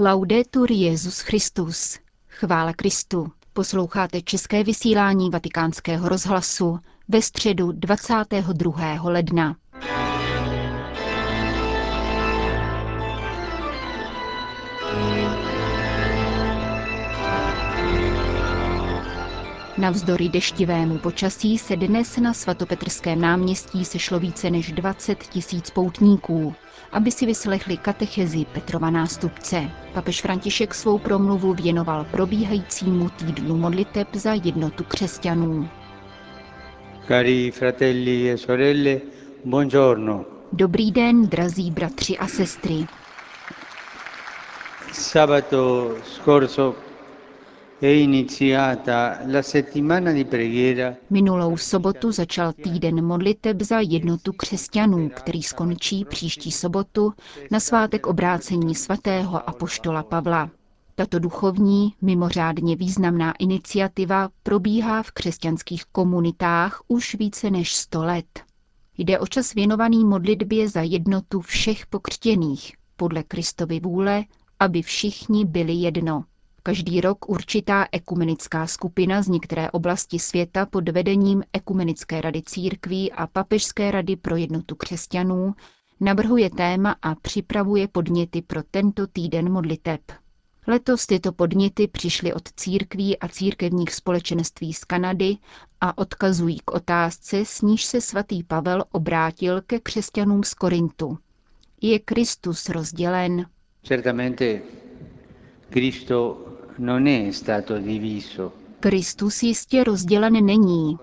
Laudetur Jezus Christus. Chvála Kristu. Posloucháte české vysílání Vatikánského rozhlasu ve středu 22. ledna. Navzdory deštivému počasí se dnes na svatopetrském náměstí sešlo více než 20 tisíc poutníků, aby si vyslechli katechezi Petrova nástupce. Papež František svou promluvu věnoval probíhajícímu týdnu modliteb za jednotu křesťanů. Cari fratelli e sorelle, buongiorno. Dobrý den, drazí bratři a sestry. Sabato scorso Minulou sobotu začal týden modliteb za jednotu křesťanů, který skončí příští sobotu na svátek obrácení svatého apoštola Pavla. Tato duchovní, mimořádně významná iniciativa probíhá v křesťanských komunitách už více než 100 let. Jde o čas věnovaný modlitbě za jednotu všech pokřtěných, podle Kristovy vůle, aby všichni byli jedno. Každý rok určitá ekumenická skupina z některé oblasti světa pod vedením Ekumenické rady církví a Papežské rady pro jednotu křesťanů navrhuje téma a připravuje podněty pro tento týden modliteb. Letos tyto podněty přišly od církví a církevních společenství z Kanady a odkazují k otázce, s níž se svatý Pavel obrátil ke křesťanům z Korintu. Je Kristus rozdělen? Certamente diviso. Kristus jistě rozdělen není.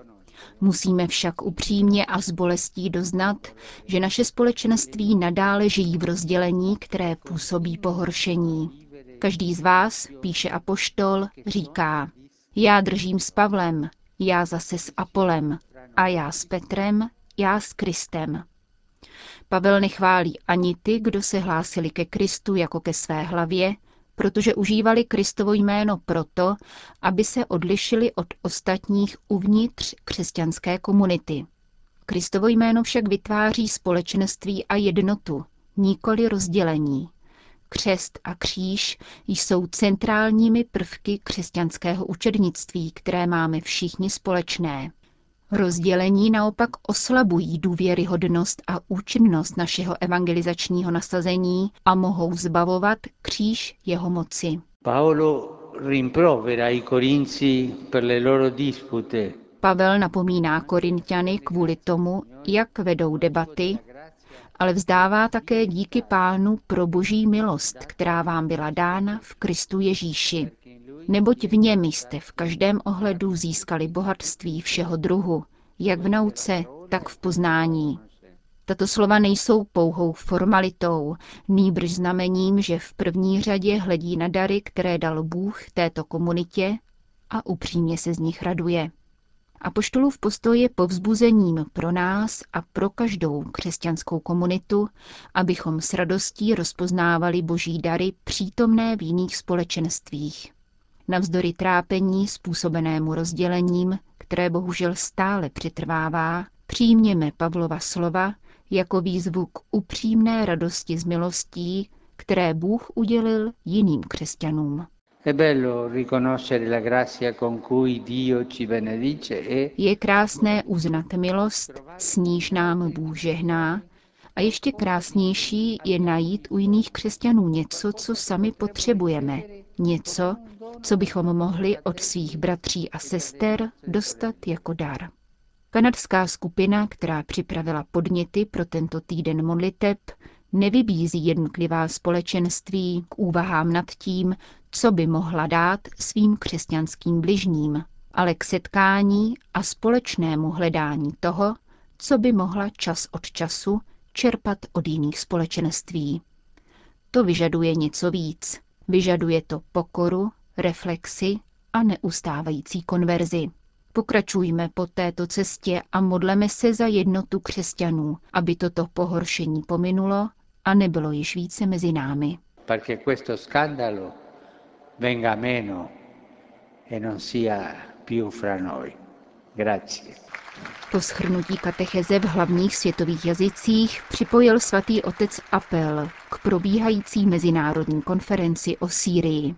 Musíme však upřímně a s bolestí doznat, že naše společenství nadále žijí v rozdělení, které působí pohoršení. Každý z vás, píše apoštol, říká, já držím s Pavlem, já zase s Apolem, a já s Petrem, já s Kristem. Pavel nechválí ani ty, kdo se hlásili ke Kristu jako ke své hlavě, protože užívali Kristovo jméno proto, aby se odlišili od ostatních uvnitř křesťanské komunity. Kristovo jméno však vytváří společenství a jednotu, nikoli rozdělení. Křest a kříž jsou centrálními prvky křesťanského učednictví, které máme všichni společné. Rozdělení naopak oslabují důvěryhodnost a účinnost našeho evangelizačního nasazení a mohou zbavovat kříž jeho moci. Paolo rimprovera i corinzi per le loro dispute. Pavel napomíná Korintiany kvůli tomu, jak vedou debaty, ale vzdává také díky pánu pro boží milost, která vám byla dána v Kristu Ježíši. Neboť v něm jste v každém ohledu získali bohatství všeho druhu, jak v nauce, tak v poznání. Tato slova nejsou pouhou formalitou, nýbrž znamením, že v první řadě hledí na dary, které dal Bůh této komunitě a upřímně se z nich raduje. Apoštolův postoj je povzbuzením pro nás a pro každou křesťanskou komunitu, abychom s radostí rozpoznávali boží dary přítomné v jiných společenstvích. Navzdory trápení způsobenému rozdělením, které bohužel stále přetrvává, přijměme Pavlova slova jako výzvu k upřímné radosti z milostí, které Bůh udělil jiným křesťanům. Je krásné uznat milost, s níž nám Bůh žehná, a ještě krásnější je najít u jiných křesťanů něco, co sami potřebujeme, něco, co bychom mohli od svých bratří a sester dostat jako dar. Kanadská skupina, která připravila podněty pro tento týden modliteb, nevybízí jednotlivá společenství k úvahám nad tím, co by mohla dát svým křesťanským bližním, ale k setkání a společnému hledání toho, co by mohla čas od času čerpat od jiných společenství. To vyžaduje něco víc. Vyžaduje to pokoru, reflexi a neustávající konverzi. Pokračujme po této cestě a modleme se za jednotu křesťanů, aby toto pohoršení pominulo a nebylo již více mezi námi. Perché questo scandalo venga meno e non sia più fra noi. Grazie. Po schrnutí katecheze v hlavních světových jazycích připojil svatý otec apel k probíhající mezinárodní konferenci o Sýrii.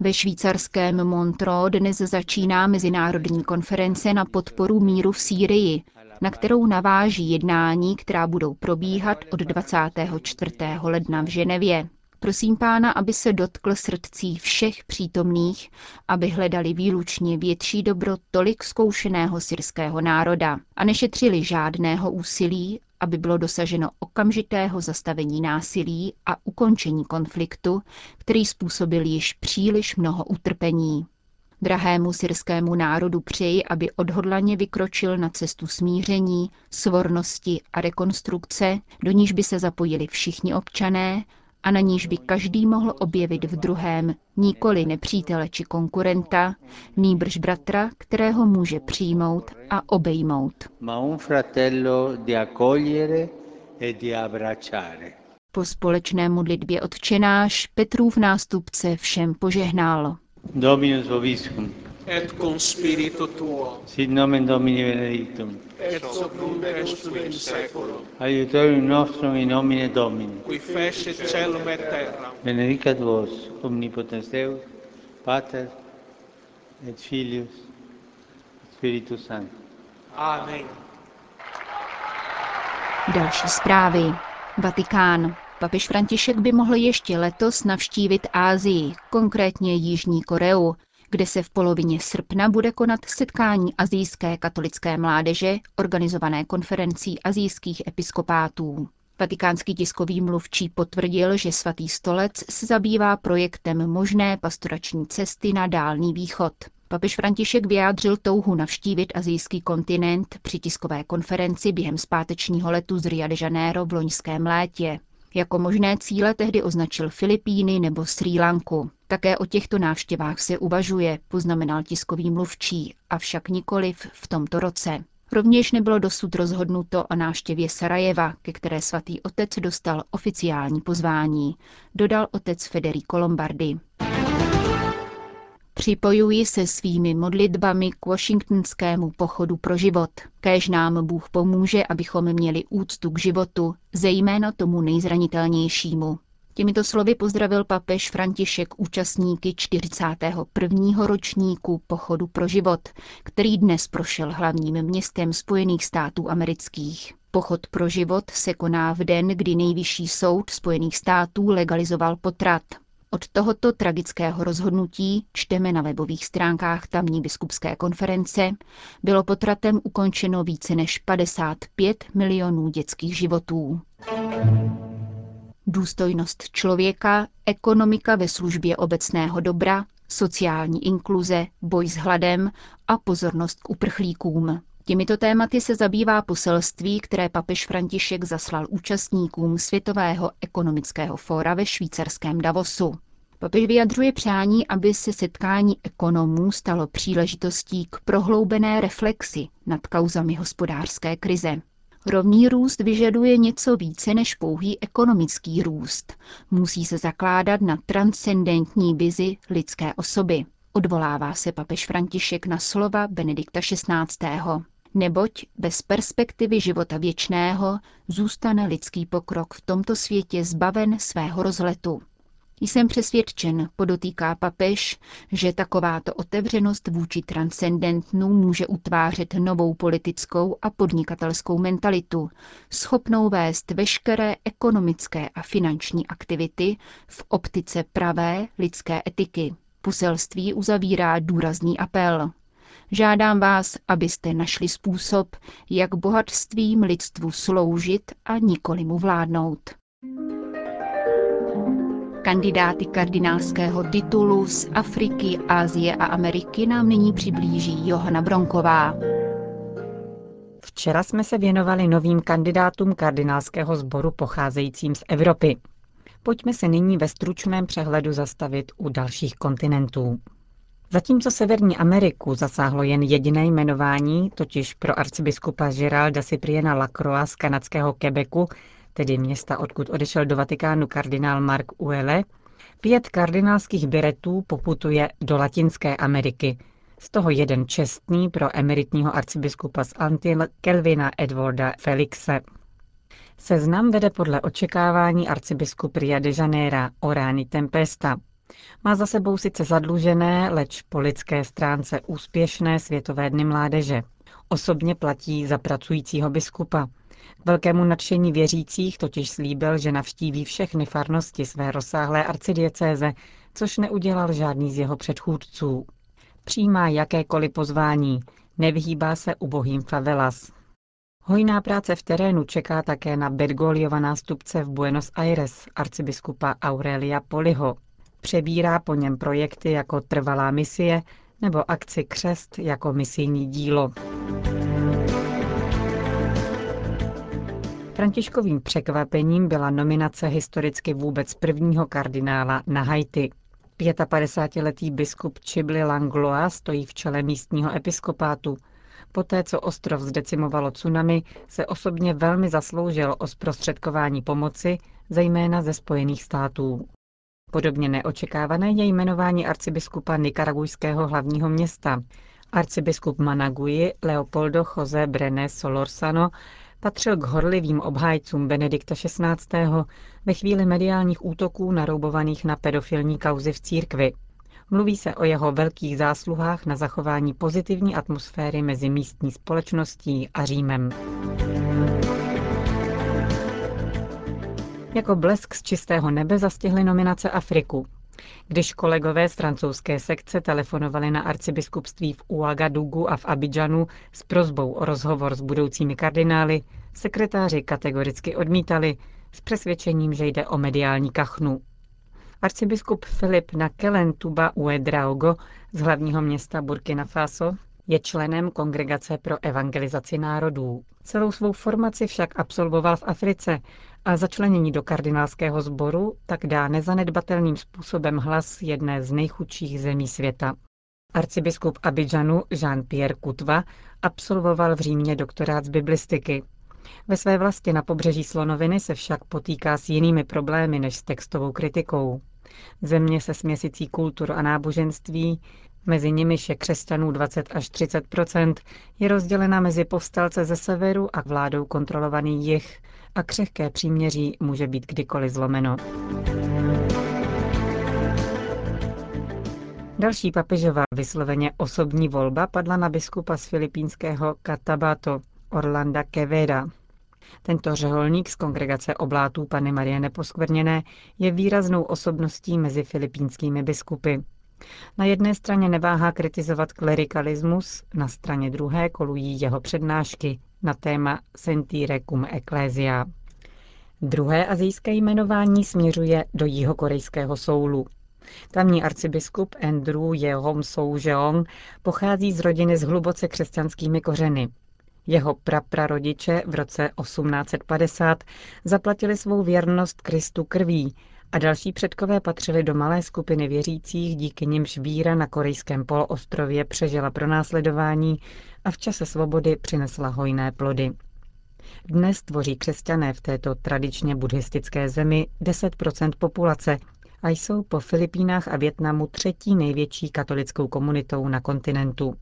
Ve švýcarském Montreux dnes začíná mezinárodní konference na podporu míru v Sýrii, na kterou naváží jednání, která budou probíhat od 24. ledna v Ženevě. Prosím pána, aby se dotkl srdcí všech přítomných, aby hledali výlučně větší dobro tolik zkoušeného syrského národa a nešetřili žádného úsilí, aby bylo dosaženo okamžitého zastavení násilí a ukončení konfliktu, který způsobil již příliš mnoho utrpení. Drahému syrskému národu přeji, aby odhodlaně vykročil na cestu smíření, svornosti a rekonstrukce, do níž by se zapojili všichni občané a na níž by každý mohl objevit v druhém nikoli nepřítele či konkurenta, nýbrž bratra, kterého může přijmout a obejmout. ma un fratello di accogliere e di abbracciare. Po společné modlitbě odčenáš Petrův nástupce všem požehnal. Dominus vobiscum, et cum spiritu tuo, sit nomen Domini benedictum, et hoc in seculum, aiutorium nostrum in nomine Domini. qui fecit celum et terra. Benedicat vos, omnipotens Deus, Pater et Filius, et Spiritus Sanctus. Amen. Další zprávy. Vatikán. Papež František by mohl ještě letos navštívit Ázii, konkrétně Jižní Koreu, kde se v polovině srpna bude konat setkání azijské katolické mládeže, organizované konferencí azijských episkopátů. Vatikánský tiskový mluvčí potvrdil, že svatý stolec se zabývá projektem možné pastorační cesty na Dálný východ. Papež František vyjádřil touhu navštívit azijský kontinent při tiskové konferenci během zpátečního letu z Rio de Janeiro v loňském létě. Jako možné cíle tehdy označil Filipíny nebo Srí Lanku. Také o těchto návštěvách se uvažuje, poznamenal tiskový mluvčí, avšak nikoliv v tomto roce. Rovněž nebylo dosud rozhodnuto o návštěvě Sarajeva, ke které svatý otec dostal oficiální pozvání, dodal otec Federico Lombardi. Připojuji se svými modlitbami k washingtonskému pochodu pro život. Kéž nám Bůh pomůže, abychom měli úctu k životu, zejména tomu nejzranitelnějšímu. Těmito slovy pozdravil papež František účastníky 41. ročníku Pochodu pro život, který dnes prošel hlavním městem Spojených států amerických. Pochod pro život se koná v den, kdy nejvyšší soud Spojených států legalizoval potrat. Od tohoto tragického rozhodnutí, čteme na webových stránkách tamní biskupské konference, bylo potratem ukončeno více než 55 milionů dětských životů. Důstojnost člověka, ekonomika ve službě obecného dobra, sociální inkluze, boj s hladem a pozornost k uprchlíkům. Těmito tématy se zabývá poselství, které papež František zaslal účastníkům Světového ekonomického fóra ve švýcarském Davosu. Papež vyjadřuje přání, aby se setkání ekonomů stalo příležitostí k prohloubené reflexi nad kauzami hospodářské krize. Rovný růst vyžaduje něco více než pouhý ekonomický růst. Musí se zakládat na transcendentní vizi lidské osoby. Odvolává se papež František na slova Benedikta XVI. Neboť bez perspektivy života věčného zůstane lidský pokrok v tomto světě zbaven svého rozletu. Jsem přesvědčen, podotýká papež, že takováto otevřenost vůči transcendentnu může utvářet novou politickou a podnikatelskou mentalitu, schopnou vést veškeré ekonomické a finanční aktivity v optice pravé lidské etiky. Poselství uzavírá důrazný apel. Žádám vás, abyste našli způsob, jak bohatstvím lidstvu sloužit a nikoli mu vládnout. Kandidáty kardinálského titulu z Afriky, Asie a Ameriky nám nyní přiblíží Johana Bronková. Včera jsme se věnovali novým kandidátům kardinálského sboru pocházejícím z Evropy. Pojďme se nyní ve stručném přehledu zastavit u dalších kontinentů. Zatímco Severní Ameriku zasáhlo jen jediné jmenování, totiž pro arcibiskupa Geralda Cypriena Lacroix z kanadského Quebecu, tedy města, odkud odešel do Vatikánu kardinál Mark Uele, pět kardinálských beretů poputuje do Latinské Ameriky, z toho jeden čestný pro emeritního arcibiskupa z Antil Kelvina Edwarda Felixe. Seznam vede podle očekávání arcibiskup Ria de Janeiro Orani Tempesta. Má za sebou sice zadlužené, leč po lidské stránce úspěšné světové dny mládeže. Osobně platí za pracujícího biskupa. K velkému nadšení věřících totiž slíbil, že navštíví všechny farnosti své rozsáhlé arcidiecéze, což neudělal žádný z jeho předchůdců. Přijímá jakékoliv pozvání, nevyhýbá se ubohým favelas. Hojná práce v terénu čeká také na Bergoliova nástupce v Buenos Aires, arcibiskupa Aurelia Poliho. Přebírá po něm projekty jako Trvalá misie nebo akci Křest jako misijní dílo. Františkovým překvapením byla nominace historicky vůbec prvního kardinála na Haiti. 55-letý biskup Chibli Langloa stojí v čele místního episkopátu. Poté, co ostrov zdecimovalo tsunami, se osobně velmi zasloužil o zprostředkování pomoci, zejména ze Spojených států. Podobně neočekávané je jmenování arcibiskupa nikaragujského hlavního města. Arcibiskup Managui Leopoldo José Brené Solorsano patřil k horlivým obhájcům Benedikta XVI. ve chvíli mediálních útoků naroubovaných na pedofilní kauzy v církvi. Mluví se o jeho velkých zásluhách na zachování pozitivní atmosféry mezi místní společností a Římem. Jako blesk z čistého nebe zastihly nominace Afriku. Když kolegové z francouzské sekce telefonovali na arcibiskupství v Ouagadougou a v Abidžanu s prozbou o rozhovor s budoucími kardinály, sekretáři kategoricky odmítali s přesvědčením, že jde o mediální kachnu. Arcibiskup Filip Nakelen Tuba Uedraogo z hlavního města Burkina Faso je členem Kongregace pro evangelizaci národů. Celou svou formaci však absolvoval v Africe a začlenění do kardinálského sboru tak dá nezanedbatelným způsobem hlas jedné z nejchudších zemí světa. Arcibiskup Abidžanu Jean-Pierre Kutva absolvoval v Římě doktorát z biblistiky. Ve své vlasti na pobřeží Slonoviny se však potýká s jinými problémy než s textovou kritikou. Země se směsicí kultur a náboženství, mezi nimiž je křesťanů 20 až 30% je rozdělena mezi povstalce ze severu a vládou kontrolovaný jih a křehké příměří může být kdykoliv zlomeno. Další papežová vysloveně osobní volba padla na biskupa z filipínského Catabato, Orlanda Queveda. Tento řeholník z kongregace oblátů Pany Marie Neposkvrněné je výraznou osobností mezi filipínskými biskupy. Na jedné straně neváhá kritizovat klerikalismus, na straně druhé kolují jeho přednášky na téma Sentire cum Ecclesia. Druhé azijské jmenování směřuje do jihokorejského Soulu. Tamní arcibiskup Andrew Jehom Soujeong pochází z rodiny s hluboce křesťanskými kořeny. Jeho praprarodiče v roce 1850 zaplatili svou věrnost Kristu krví a další předkové patřili do malé skupiny věřících, díky nimž víra na korejském poloostrově přežila pronásledování a v čase svobody přinesla hojné plody. Dnes tvoří křesťané v této tradičně buddhistické zemi 10% populace a jsou po Filipínách a Větnamu třetí největší katolickou komunitou na kontinentu.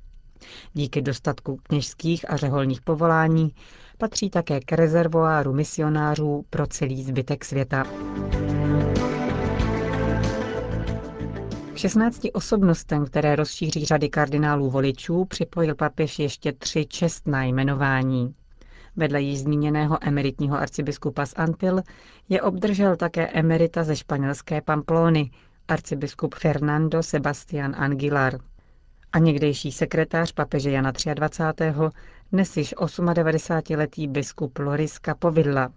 Díky dostatku kněžských a řeholních povolání patří také k rezervoáru misionářů pro celý zbytek světa. K 16 osobnostem, které rozšíří řady kardinálů voličů, připojil papež ještě tři čestná jmenování. Vedle již zmíněného emeritního arcibiskupa z Antil je obdržel také emerita ze španělské Pamplony, arcibiskup Fernando Sebastián Anguilar. A někdejší sekretář papeže Jana 23. dnes již 98-letý biskup Loris Capovilla.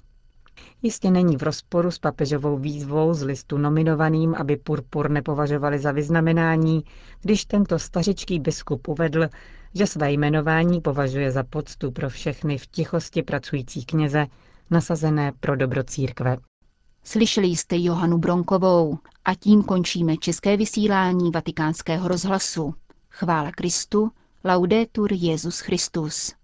Jistě není v rozporu s papežovou výzvou z listu nominovaným, aby purpur nepovažovali za vyznamenání, když tento stařičký biskup uvedl, že své jmenování považuje za poctu pro všechny v tichosti pracující kněze, nasazené pro dobro církve. Slyšeli jste Johanu Bronkovou a tím končíme české vysílání vatikánského rozhlasu. Chvála Kristu, laudetur Jezus Christus.